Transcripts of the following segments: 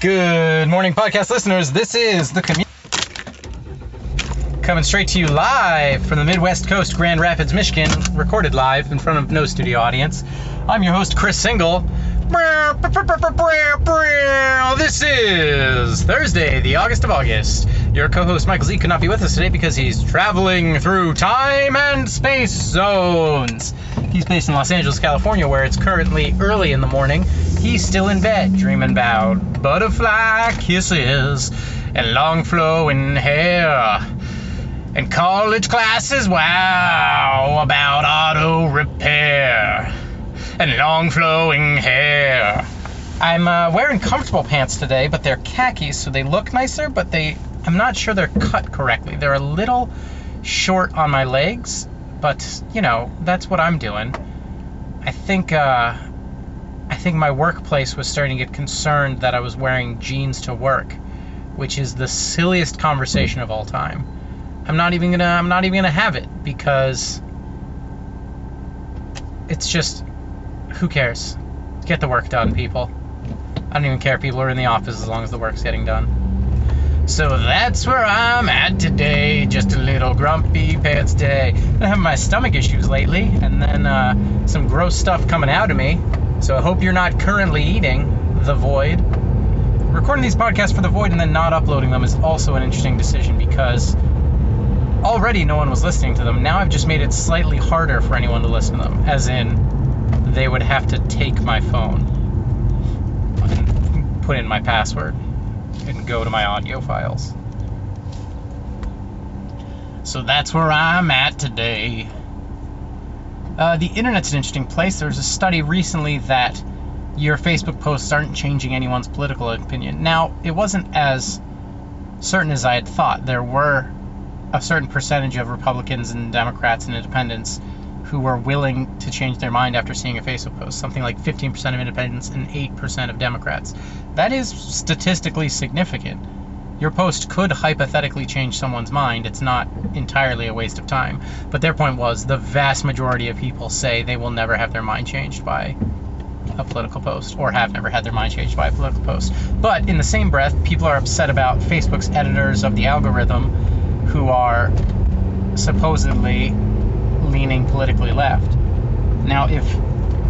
Good morning, podcast listeners. This is the coming straight to you live from the Midwest Coast, Grand Rapids, Michigan, recorded live in front of no studio audience. I'm your host, Chris Single. This is Thursday, the August of August. Your co host, Michael Z, could not be with us today because he's traveling through time and space zones. He's based in Los Angeles, California, where it's currently early in the morning. He's still in bed, dreaming about butterfly kisses and long flowing hair and college classes. Wow, about auto repair and long flowing hair. I'm uh, wearing comfortable pants today, but they're khakis, so they look nicer, but they I'm not sure they're cut correctly. They're a little short on my legs, but you know, that's what I'm doing. I think uh, I think my workplace was starting to get concerned that I was wearing jeans to work, which is the silliest conversation of all time. I'm not even gonna I'm not even gonna have it because it's just who cares? Get the work done, people. I don't even care if people are in the office as long as the work's getting done. So that's where I'm at today. Just a little grumpy pants day. Been having my stomach issues lately, and then uh, some gross stuff coming out of me. So I hope you're not currently eating the void. Recording these podcasts for the void and then not uploading them is also an interesting decision because already no one was listening to them. Now I've just made it slightly harder for anyone to listen to them, as in they would have to take my phone and put in my password and go to my audio files. So that's where I'm at today. Uh, the internet's an interesting place. There was a study recently that your Facebook posts aren't changing anyone's political opinion. Now, it wasn't as certain as I had thought. There were a certain percentage of Republicans and Democrats and independents who were willing to change their mind after seeing a Facebook post. Something like 15% of independents and 8% of Democrats. That is statistically significant. Your post could hypothetically change someone's mind. It's not entirely a waste of time. But their point was the vast majority of people say they will never have their mind changed by a political post or have never had their mind changed by a political post. But in the same breath, people are upset about Facebook's editors of the algorithm who are supposedly leaning politically left. Now, if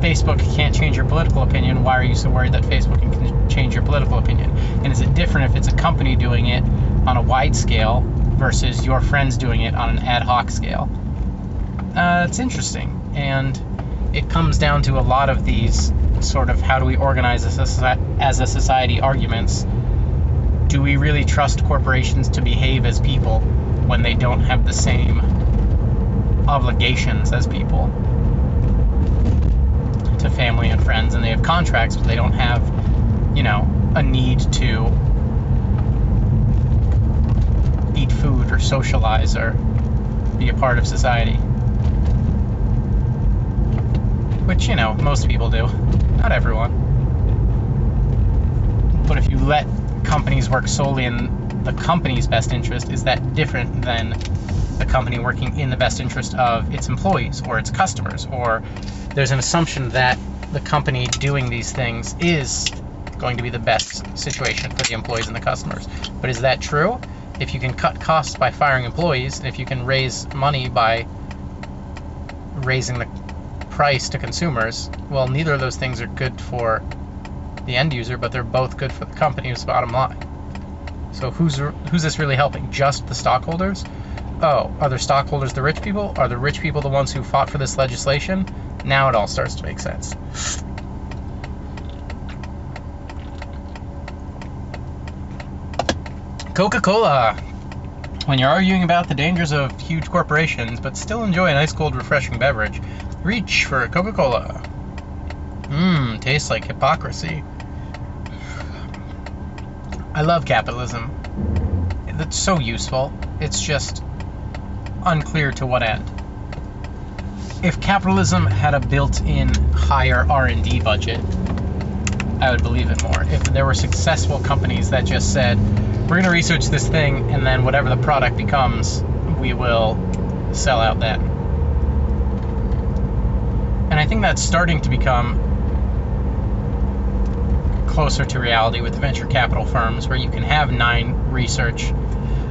Facebook can't change your political opinion, why are you so worried that Facebook can change your political opinion? And is it different if it's a company doing it on a wide scale versus your friends doing it on an ad hoc scale? Uh, it's interesting. And it comes down to a lot of these sort of how do we organize as a society arguments. Do we really trust corporations to behave as people when they don't have the same obligations as people to family and friends and they have contracts but they don't have you know a need to eat food or socialize or be a part of society. Which you know most people do. Not everyone. But if you let companies work solely in the company's best interest is that different than the company working in the best interest of its employees or its customers, or there's an assumption that the company doing these things is going to be the best situation for the employees and the customers. But is that true? If you can cut costs by firing employees, if you can raise money by raising the price to consumers, well, neither of those things are good for the end user, but they're both good for the company's bottom line. So who's who's this really helping? Just the stockholders? Oh, are the stockholders the rich people? Are the rich people the ones who fought for this legislation? Now it all starts to make sense. Coca Cola. When you're arguing about the dangers of huge corporations, but still enjoy a nice cold, refreshing beverage, reach for Coca Cola. Mmm, tastes like hypocrisy. I love capitalism. It's so useful. It's just unclear to what end. If capitalism had a built-in higher R&D budget, I would believe it more. If there were successful companies that just said, we're going to research this thing and then whatever the product becomes, we will sell out that. And I think that's starting to become closer to reality with venture capital firms where you can have nine research,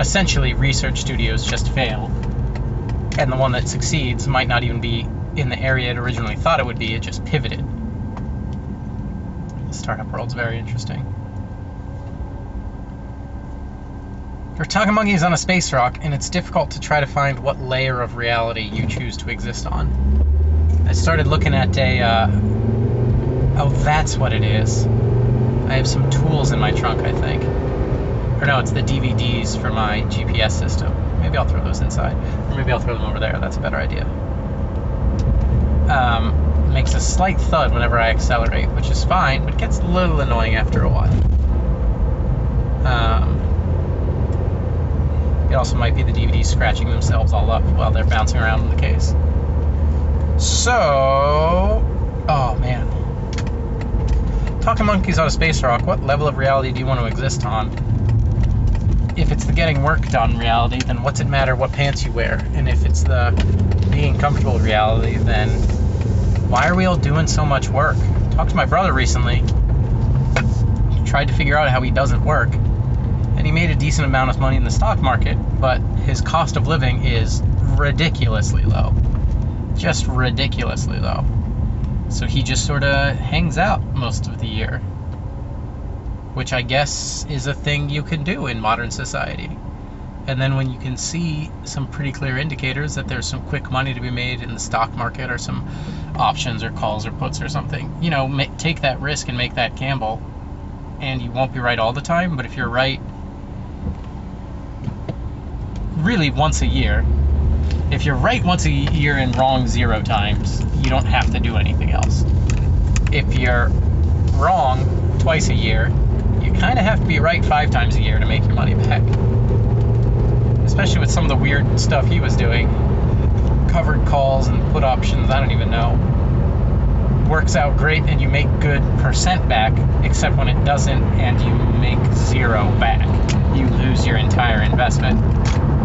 essentially research studios just fail. And the one that succeeds might not even be in the area it originally thought it would be, it just pivoted. The startup world's very interesting. We're talking monkeys on a space rock, and it's difficult to try to find what layer of reality you choose to exist on. I started looking at a. Uh, oh, that's what it is. I have some tools in my trunk, I think. Or no, it's the DVDs for my GPS system. Maybe I'll throw those inside. Or maybe I'll throw them over there. That's a better idea. Um, makes a slight thud whenever I accelerate, which is fine, but gets a little annoying after a while. Um, it also might be the DVDs scratching themselves all up while they're bouncing around in the case. So, oh man. Talking monkeys on a space rock, what level of reality do you want to exist on? If it's the getting work done reality, then what's it matter what pants you wear? And if it's the being comfortable reality, then why are we all doing so much work? Talked to my brother recently. He tried to figure out how he doesn't work and he made a decent amount of money in the stock market, but his cost of living is ridiculously low. Just ridiculously low. So he just sort of hangs out most of the year, which I guess is a thing you can do in modern society. And then when you can see some pretty clear indicators that there's some quick money to be made in the stock market or some options or calls or puts or something, you know, take that risk and make that gamble. And you won't be right all the time, but if you're right really once a year. If you're right once a year and wrong zero times, you don't have to do anything else. If you're wrong twice a year, kind of have to be right five times a year to make your money back. Especially with some of the weird stuff he was doing. Covered calls and put options, I don't even know. Works out great and you make good percent back, except when it doesn't and you make zero back. You lose your entire investment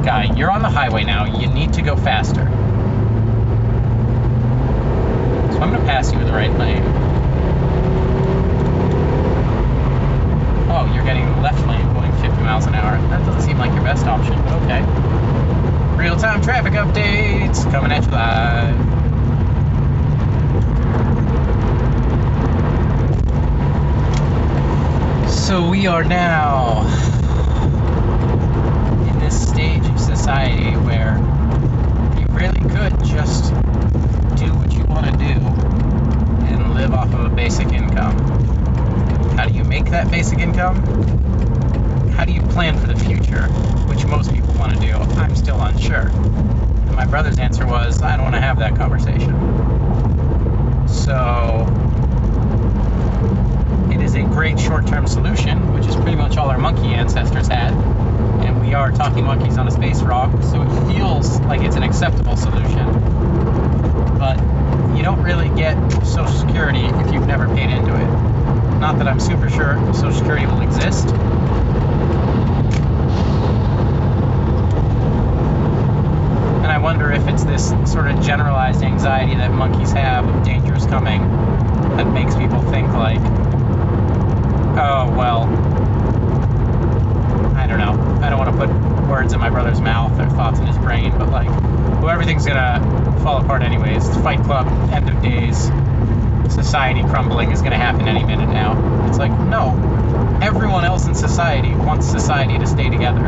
guy, you're on the highway now. You need to go faster. So I'm going to pass you in the right lane. Oh, you're getting left lane going 50 miles an hour. That doesn't seem like your best option, but okay. Real time traffic updates coming at you live. So we are now in this stage of society where you really could just do what you want to do and live off of a basic income. How do you make that basic income? How do you plan for the future, which most people want to do? I'm still unsure. And my brother's answer was, I don't want to have that conversation. So, it is a great short term solution, which is pretty much all our monkey ancestors had And we are talking monkeys on a space rock, so it feels like it's an acceptable solution. But you don't really get Social Security if you've never paid into it. Not that I'm super sure Social Security will exist. And I wonder if it's this sort of generalized anxiety that monkeys have of dangers coming that makes people think like, oh, well, I don't know. I don't want to put words in my brother's mouth or thoughts in his brain, but like, well, everything's gonna fall apart anyways. It's Fight Club, end of days, society crumbling is gonna happen any minute now. It's like, no, everyone else in society wants society to stay together.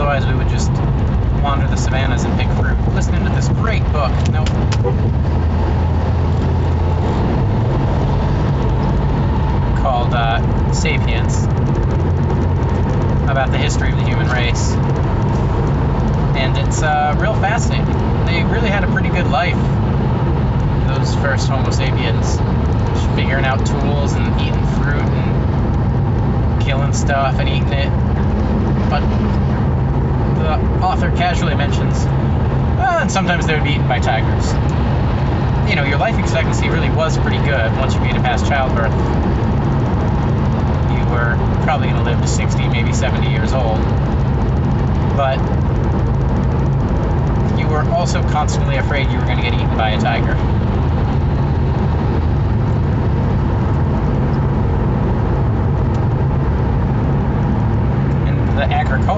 Otherwise, we would just wander the savannas and pick fruit. Listening to this great book. Nope. Called uh, Sapiens about the history of the human race. And it's uh, real fascinating. They really had a pretty good life, those first Homo sapiens, just figuring out tools and eating fruit and killing stuff and eating it. But the author casually mentions, well, and sometimes they would be eaten by tigers. You know, your life expectancy really was pretty good once you made it past childbirth. You were probably going to live to 60, maybe 70 years old. But you were also constantly afraid you were going to get eaten by a tiger. And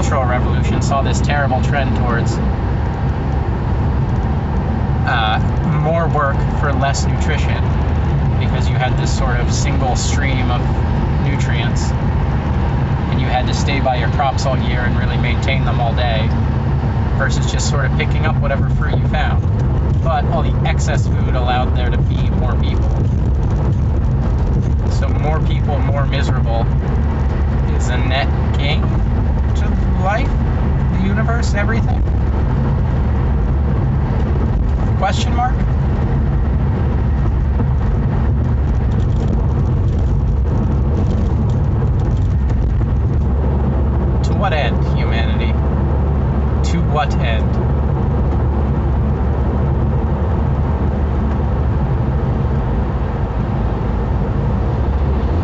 the agricultural revolution saw this terrible trend towards uh, more work for less nutrition because you had this sort of single stream of nutrients and you had to stay by your crops all year and really maintain them all day versus just sort of picking up whatever fruit you found. But all the excess food allowed there to be more people. So more people, more miserable is a net gain to life, the universe, everything. Question mark? To what end, humanity? To what end?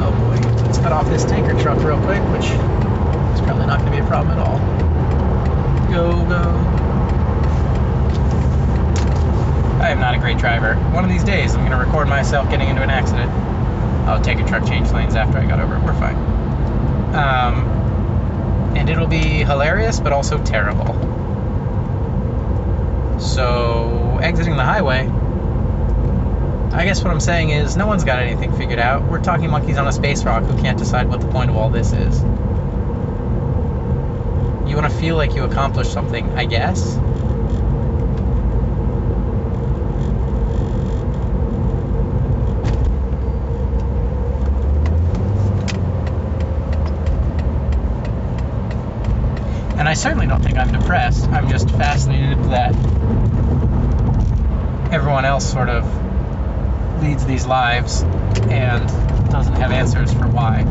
Oh boy, let's cut off this tanker truck real quick, which is probably not going to be a problem at all. Go, go. Driver. One of these days, I'm going to record myself getting into an accident. I'll take a truck change lanes after I got over it. We're fine. Um, and it'll be hilarious, but also terrible. So, exiting the highway, I guess what I'm saying is no one's got anything figured out. We're talking monkeys on a space rock who can't decide what the point of all this is. You want to feel like you accomplished something, I guess. And I certainly don't think I'm depressed. I'm just fascinated that everyone else sort of leads these lives and doesn't have answers for why.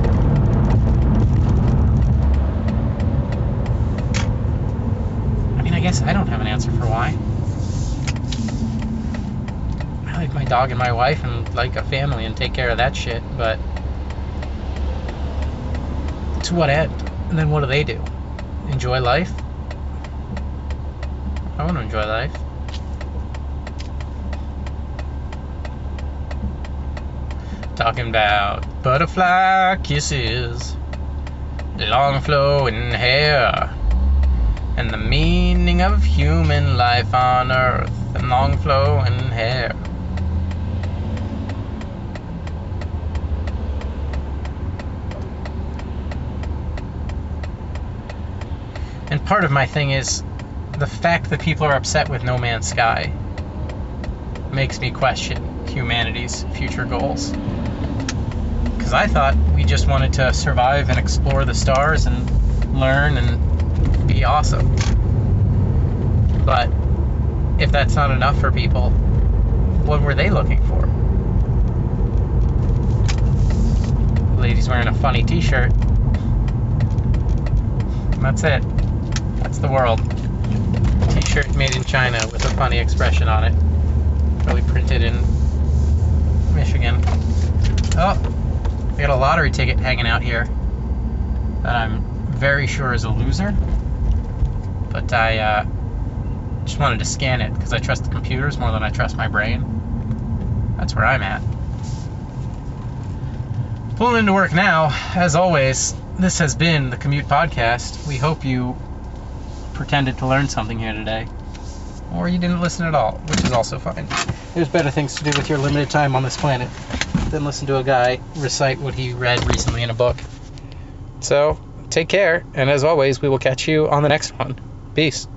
I mean, I guess I don't have an answer for why. I like my dog and my wife and like a family and take care of that shit, but to what end? And then what do they do? Enjoy life? I want to enjoy life. Talking about butterfly kisses, long flowing hair, and the meaning of human life on earth, and long flowing hair. Part of my thing is the fact that people are upset with No Man's Sky makes me question humanity's future goals. Because I thought we just wanted to survive and explore the stars and learn and be awesome. But if that's not enough for people, what were they looking for? lady's wearing a funny t shirt. That's it. The world. T-shirt made in China with a funny expression on it. Probably printed in Michigan. Oh, I got a lottery ticket hanging out here that I'm very sure is a loser. But I uh, just wanted to scan it because I trust the computers more than I trust my brain. That's where I'm at. Pulling into work now, as always. This has been the Commute Podcast. We hope you pretended to learn something here today. Or you didn't listen at all, which is also fine. There's better things to do with your limited time on this planet than listen to a guy recite what he read recently in a book. So, take care, and as always, we will catch you on the next one. Peace.